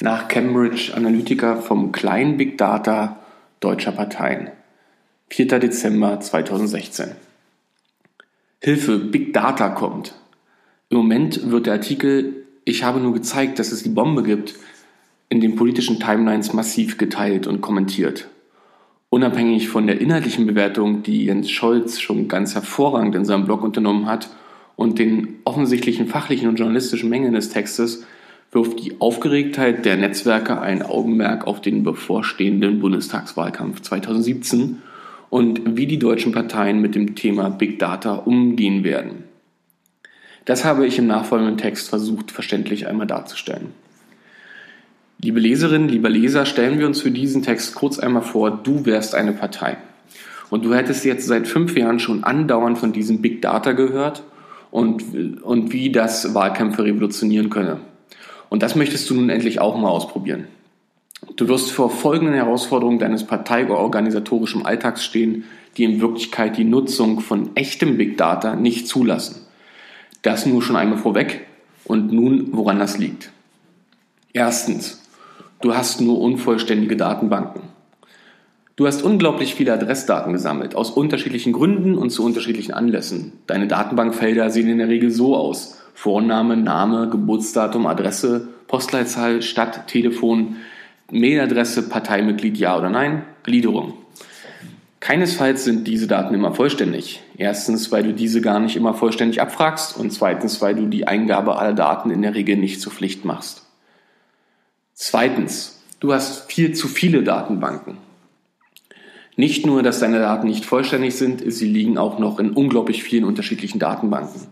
Nach Cambridge Analytica vom kleinen Big Data deutscher Parteien. 4. Dezember 2016. Hilfe, Big Data kommt. Im Moment wird der Artikel Ich habe nur gezeigt, dass es die Bombe gibt, in den politischen Timelines massiv geteilt und kommentiert. Unabhängig von der inhaltlichen Bewertung, die Jens Scholz schon ganz hervorragend in seinem Blog unternommen hat, und den offensichtlichen fachlichen und journalistischen Mängeln des Textes, wirft die Aufgeregtheit der Netzwerke ein Augenmerk auf den bevorstehenden Bundestagswahlkampf 2017 und wie die deutschen Parteien mit dem Thema Big Data umgehen werden. Das habe ich im nachfolgenden Text versucht, verständlich einmal darzustellen. Liebe Leserinnen, lieber Leser, stellen wir uns für diesen Text kurz einmal vor, du wärst eine Partei. Und du hättest jetzt seit fünf Jahren schon andauernd von diesem Big Data gehört und, und wie das Wahlkämpfe revolutionieren könne. Und das möchtest du nun endlich auch mal ausprobieren. Du wirst vor folgenden Herausforderungen deines parteiorganisatorischen Alltags stehen, die in Wirklichkeit die Nutzung von echtem Big Data nicht zulassen. Das nur schon einmal vorweg und nun, woran das liegt. Erstens, du hast nur unvollständige Datenbanken. Du hast unglaublich viele Adressdaten gesammelt, aus unterschiedlichen Gründen und zu unterschiedlichen Anlässen. Deine Datenbankfelder sehen in der Regel so aus. Vorname, Name, Geburtsdatum, Adresse, Postleitzahl, Stadt, Telefon, Mailadresse, Parteimitglied, ja oder nein, Gliederung. Keinesfalls sind diese Daten immer vollständig. Erstens, weil du diese gar nicht immer vollständig abfragst und zweitens, weil du die Eingabe aller Daten in der Regel nicht zur Pflicht machst. Zweitens, du hast viel zu viele Datenbanken. Nicht nur, dass deine Daten nicht vollständig sind, sie liegen auch noch in unglaublich vielen unterschiedlichen Datenbanken.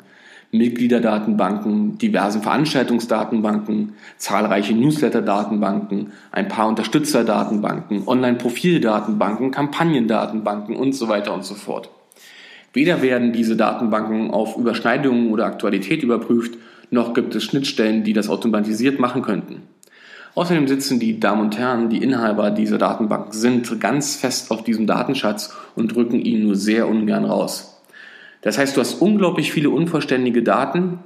Mitgliederdatenbanken, diversen Veranstaltungsdatenbanken, zahlreiche Newsletter-Datenbanken, ein paar Unterstützerdatenbanken, Online-Profildatenbanken, Kampagnendatenbanken und so weiter und so fort. Weder werden diese Datenbanken auf Überschneidungen oder Aktualität überprüft, noch gibt es Schnittstellen, die das automatisiert machen könnten. Außerdem sitzen die Damen und Herren, die Inhaber dieser Datenbanken sind, ganz fest auf diesem Datenschatz und drücken ihn nur sehr ungern raus. Das heißt, du hast unglaublich viele unvollständige Daten,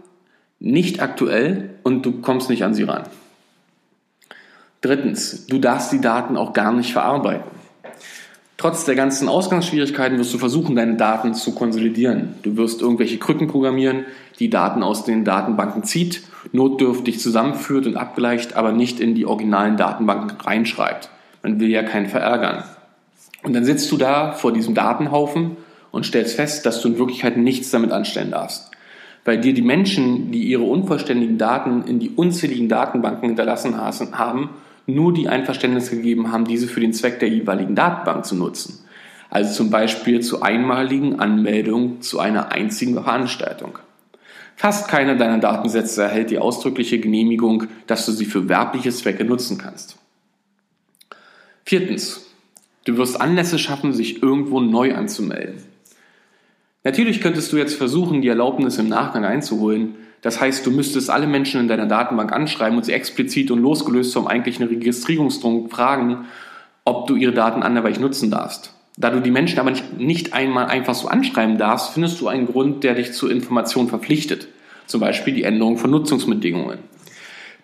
nicht aktuell und du kommst nicht an sie ran. Drittens, du darfst die Daten auch gar nicht verarbeiten. Trotz der ganzen Ausgangsschwierigkeiten wirst du versuchen, deine Daten zu konsolidieren. Du wirst irgendwelche Krücken programmieren, die Daten aus den Datenbanken zieht, notdürftig zusammenführt und abgleicht, aber nicht in die originalen Datenbanken reinschreibt. Man will ja keinen verärgern. Und dann sitzt du da vor diesem Datenhaufen und stellst fest, dass du in Wirklichkeit nichts damit anstellen darfst. Weil dir die Menschen, die ihre unvollständigen Daten in die unzähligen Datenbanken hinterlassen haben, nur die Einverständnis gegeben haben, diese für den Zweck der jeweiligen Datenbank zu nutzen. Also zum Beispiel zur einmaligen Anmeldung zu einer einzigen Veranstaltung. Fast keiner deiner Datensätze erhält die ausdrückliche Genehmigung, dass du sie für werbliche Zwecke nutzen kannst. Viertens. Du wirst Anlässe schaffen, sich irgendwo neu anzumelden. Natürlich könntest du jetzt versuchen, die Erlaubnis im Nachgang einzuholen. Das heißt, du müsstest alle Menschen in deiner Datenbank anschreiben und sie explizit und losgelöst vom eigentlichen Registrierungsdruck fragen, ob du ihre Daten anderweitig nutzen darfst. Da du die Menschen aber nicht, einmal einfach so anschreiben darfst, findest du einen Grund, der dich zur Information verpflichtet. Zum Beispiel die Änderung von Nutzungsbedingungen.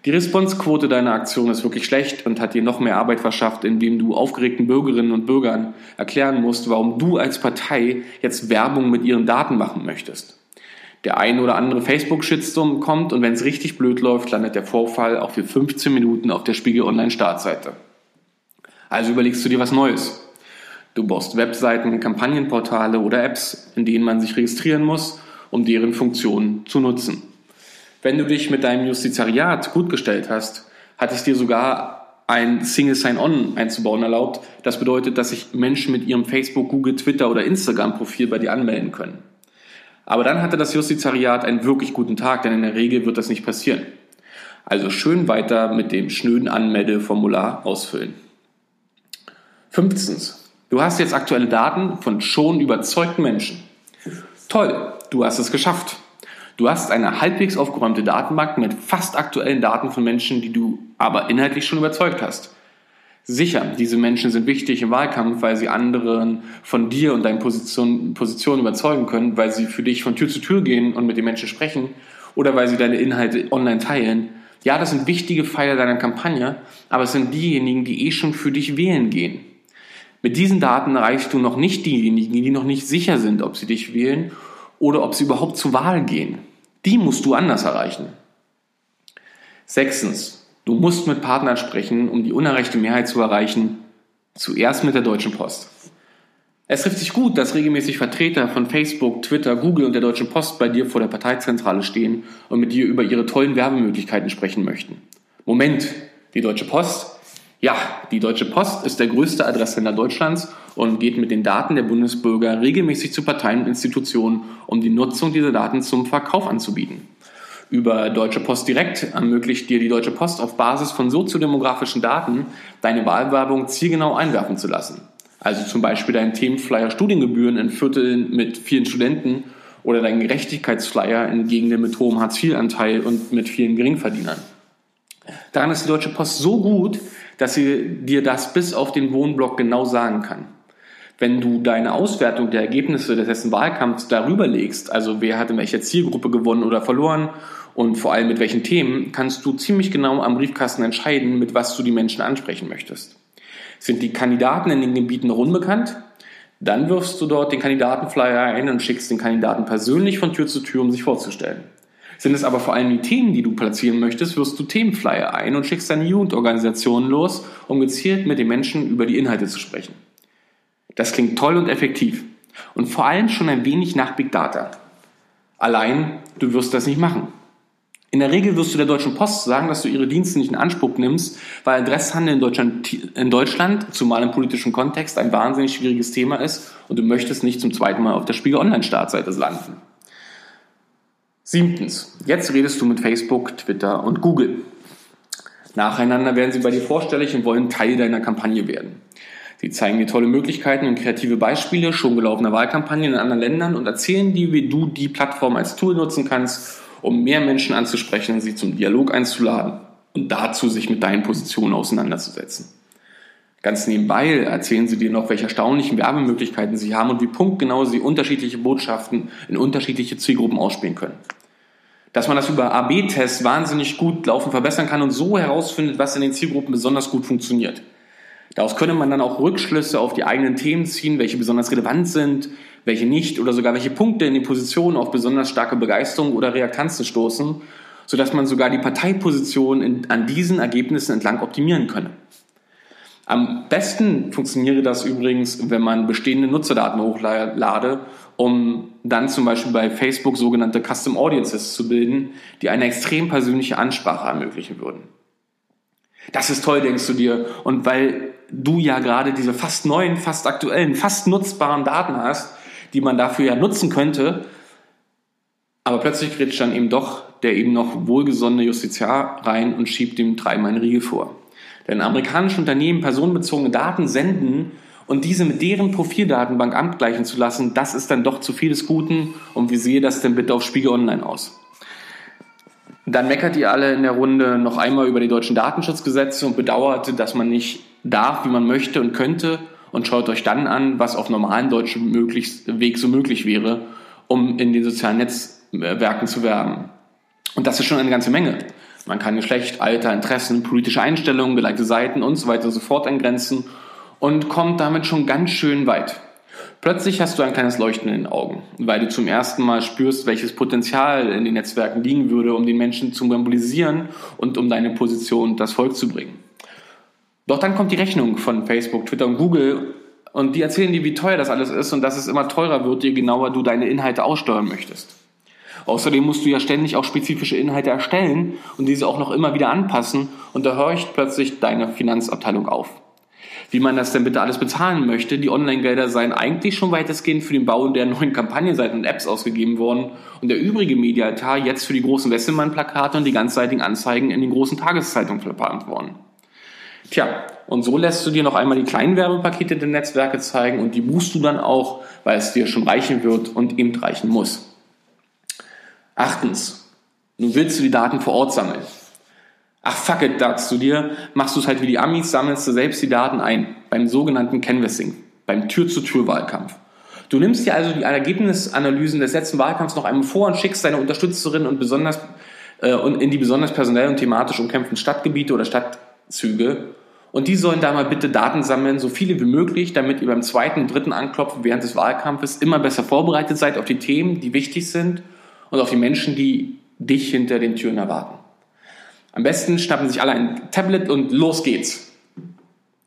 Die Responsequote deiner Aktion ist wirklich schlecht und hat dir noch mehr Arbeit verschafft, indem du aufgeregten Bürgerinnen und Bürgern erklären musst, warum du als Partei jetzt Werbung mit ihren Daten machen möchtest. Der ein oder andere Facebook-Shitstorm kommt und wenn es richtig blöd läuft, landet der Vorfall auch für 15 Minuten auf der Spiegel Online-Startseite. Also überlegst du dir was Neues. Du baust Webseiten, Kampagnenportale oder Apps, in denen man sich registrieren muss, um deren Funktionen zu nutzen. Wenn du dich mit deinem Justizariat gut gestellt hast, hat es dir sogar ein Single Sign-On einzubauen erlaubt. Das bedeutet, dass sich Menschen mit ihrem Facebook, Google, Twitter oder Instagram-Profil bei dir anmelden können. Aber dann hatte das Justizariat einen wirklich guten Tag, denn in der Regel wird das nicht passieren. Also schön weiter mit dem schnöden Anmeldeformular ausfüllen. Fünftens. Du hast jetzt aktuelle Daten von schon überzeugten Menschen. Toll, du hast es geschafft. Du hast eine halbwegs aufgeräumte Datenbank mit fast aktuellen Daten von Menschen, die du aber inhaltlich schon überzeugt hast. Sicher, diese Menschen sind wichtig im Wahlkampf, weil sie anderen von dir und deinen Positionen Position überzeugen können, weil sie für dich von Tür zu Tür gehen und mit den Menschen sprechen oder weil sie deine Inhalte online teilen. Ja, das sind wichtige Pfeiler deiner Kampagne, aber es sind diejenigen, die eh schon für dich wählen gehen. Mit diesen Daten erreichst du noch nicht diejenigen, die noch nicht sicher sind, ob sie dich wählen oder ob sie überhaupt zur Wahl gehen. Die musst du anders erreichen. Sechstens, du musst mit Partnern sprechen, um die unerreichte Mehrheit zu erreichen, zuerst mit der Deutschen Post. Es trifft sich gut, dass regelmäßig Vertreter von Facebook, Twitter, Google und der Deutschen Post bei dir vor der Parteizentrale stehen und mit dir über ihre tollen Werbemöglichkeiten sprechen möchten. Moment, die Deutsche Post? Ja, die Deutsche Post ist der größte Adresssender Deutschlands und geht mit den Daten der Bundesbürger regelmäßig zu Parteien und Institutionen, um die Nutzung dieser Daten zum Verkauf anzubieten. Über Deutsche Post Direkt ermöglicht dir die Deutsche Post auf Basis von soziodemografischen Daten deine Wahlwerbung zielgenau einwerfen zu lassen. Also zum Beispiel dein Themenflyer Studiengebühren in Vierteln mit vielen Studenten oder dein Gerechtigkeitsflyer in Gegenden mit hohem Hartz-IV-Anteil und mit vielen Geringverdienern. Daran ist die Deutsche Post so gut, dass sie dir das bis auf den Wohnblock genau sagen kann. Wenn du deine Auswertung der Ergebnisse des letzten Wahlkampfs darüber legst, also wer hat in welcher Zielgruppe gewonnen oder verloren und vor allem mit welchen Themen, kannst du ziemlich genau am Briefkasten entscheiden, mit was du die Menschen ansprechen möchtest. Sind die Kandidaten in den Gebieten noch unbekannt? Dann wirfst du dort den Kandidatenflyer ein und schickst den Kandidaten persönlich von Tür zu Tür, um sich vorzustellen. Sind es aber vor allem die Themen, die du platzieren möchtest, wirfst du Themenflyer ein und schickst deine Jugendorganisationen los, um gezielt mit den Menschen über die Inhalte zu sprechen. Das klingt toll und effektiv und vor allem schon ein wenig nach Big Data. Allein, du wirst das nicht machen. In der Regel wirst du der Deutschen Post sagen, dass du ihre Dienste nicht in Anspruch nimmst, weil Adresshandel in Deutschland, in Deutschland, zumal im politischen Kontext, ein wahnsinnig schwieriges Thema ist und du möchtest nicht zum zweiten Mal auf der Spiegel Online-Startseite landen. Siebtens, jetzt redest du mit Facebook, Twitter und Google. Nacheinander werden sie bei dir vorstellig und wollen Teil deiner Kampagne werden. Sie zeigen dir tolle Möglichkeiten und kreative Beispiele schon gelaufener Wahlkampagnen in anderen Ländern und erzählen dir, wie du die Plattform als Tool nutzen kannst, um mehr Menschen anzusprechen, sie zum Dialog einzuladen und dazu sich mit deinen Positionen auseinanderzusetzen. Ganz nebenbei erzählen sie dir noch, welche erstaunlichen Werbemöglichkeiten sie haben und wie punktgenau sie unterschiedliche Botschaften in unterschiedliche Zielgruppen ausspielen können. Dass man das über AB-Tests wahnsinnig gut laufen verbessern kann und so herausfindet, was in den Zielgruppen besonders gut funktioniert. Daraus könne man dann auch Rückschlüsse auf die eigenen Themen ziehen, welche besonders relevant sind, welche nicht oder sogar welche Punkte in den Positionen auf besonders starke Begeisterung oder Reaktanzen stoßen, sodass man sogar die Parteiposition in, an diesen Ergebnissen entlang optimieren könne. Am besten funktioniere das übrigens, wenn man bestehende Nutzerdaten hochlade, um dann zum Beispiel bei Facebook sogenannte Custom Audiences zu bilden, die eine extrem persönliche Ansprache ermöglichen würden. Das ist toll, denkst du dir. Und weil du ja gerade diese fast neuen, fast aktuellen, fast nutzbaren Daten hast, die man dafür ja nutzen könnte. Aber plötzlich grätscht dann eben doch der eben noch wohlgesonnene Justiziar rein und schiebt dem dreimal einen Riegel vor. Denn amerikanische Unternehmen personenbezogene Daten senden und diese mit deren Profildatenbank abgleichen zu lassen, das ist dann doch zu viel des Guten. Und wie sehe das denn bitte auf Spiegel Online aus? Dann meckert ihr alle in der Runde noch einmal über die deutschen Datenschutzgesetze und bedauert, dass man nicht darf, wie man möchte und könnte und schaut euch dann an, was auf normalen deutschen Weg so möglich wäre, um in den sozialen Netzwerken zu werben. Und das ist schon eine ganze Menge. Man kann Geschlecht, Alter, Interessen, politische Einstellungen, gelikte Seiten und so weiter und so eingrenzen und kommt damit schon ganz schön weit. Plötzlich hast du ein kleines Leuchten in den Augen, weil du zum ersten Mal spürst, welches Potenzial in den Netzwerken liegen würde, um den Menschen zu mobilisieren und um deine Position und das Volk zu bringen. Doch dann kommt die Rechnung von Facebook, Twitter und Google und die erzählen dir, wie teuer das alles ist und dass es immer teurer wird, je genauer du deine Inhalte aussteuern möchtest. Außerdem musst du ja ständig auch spezifische Inhalte erstellen und diese auch noch immer wieder anpassen und da horcht plötzlich deine Finanzabteilung auf. Wie man das denn bitte alles bezahlen möchte, die Online-Gelder seien eigentlich schon weitestgehend für den Bau der neuen Kampagnenseiten und Apps ausgegeben worden und der übrige Medialtar jetzt für die großen Wesselmann-Plakate und die ganzseitigen Anzeigen in den großen Tageszeitungen verplant worden. Tja, und so lässt du dir noch einmal die kleinen Werbepakete der Netzwerke zeigen und die buchst du dann auch, weil es dir schon reichen wird und eben reichen muss. Achtens, nun willst du die Daten vor Ort sammeln. Ach fuck it, sagst du dir, machst du es halt wie die Amis, sammelst du selbst die Daten ein, beim sogenannten Canvassing, beim Tür-zu-Tür-Wahlkampf. Du nimmst dir also die Ergebnisanalysen des letzten Wahlkampfs noch einmal vor und schickst deine Unterstützerinnen und besonders äh, und in die besonders personell und thematisch umkämpften Stadtgebiete oder Stadtzüge. Und die sollen da mal bitte Daten sammeln, so viele wie möglich, damit ihr beim zweiten und dritten Anklopfen während des Wahlkampfes immer besser vorbereitet seid auf die Themen, die wichtig sind und auf die Menschen, die dich hinter den Türen erwarten. Am besten schnappen sich alle ein Tablet und los geht's.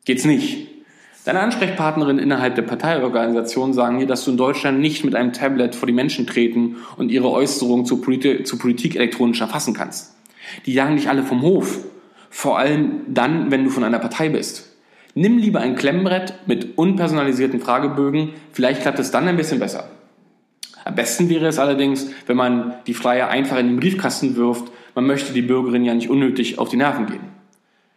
Geht's nicht. Deine Ansprechpartnerin innerhalb der Parteiorganisation sagen dir, dass du in Deutschland nicht mit einem Tablet vor die Menschen treten und ihre Äußerungen zur Politik, zur Politik elektronisch erfassen kannst. Die jagen dich alle vom Hof. Vor allem dann, wenn du von einer Partei bist. Nimm lieber ein Klemmbrett mit unpersonalisierten Fragebögen, vielleicht klappt es dann ein bisschen besser. Am besten wäre es allerdings, wenn man die Flyer einfach in den Briefkasten wirft man möchte die Bürgerin ja nicht unnötig auf die Nerven gehen.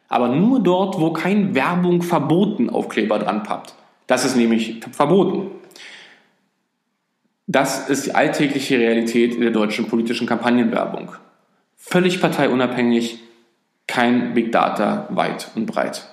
Aber nur dort, wo kein Werbung verboten Aufkleber dran pappt. Das ist nämlich verboten. Das ist die alltägliche Realität in der deutschen politischen Kampagnenwerbung. Völlig parteiunabhängig, kein Big Data weit und breit.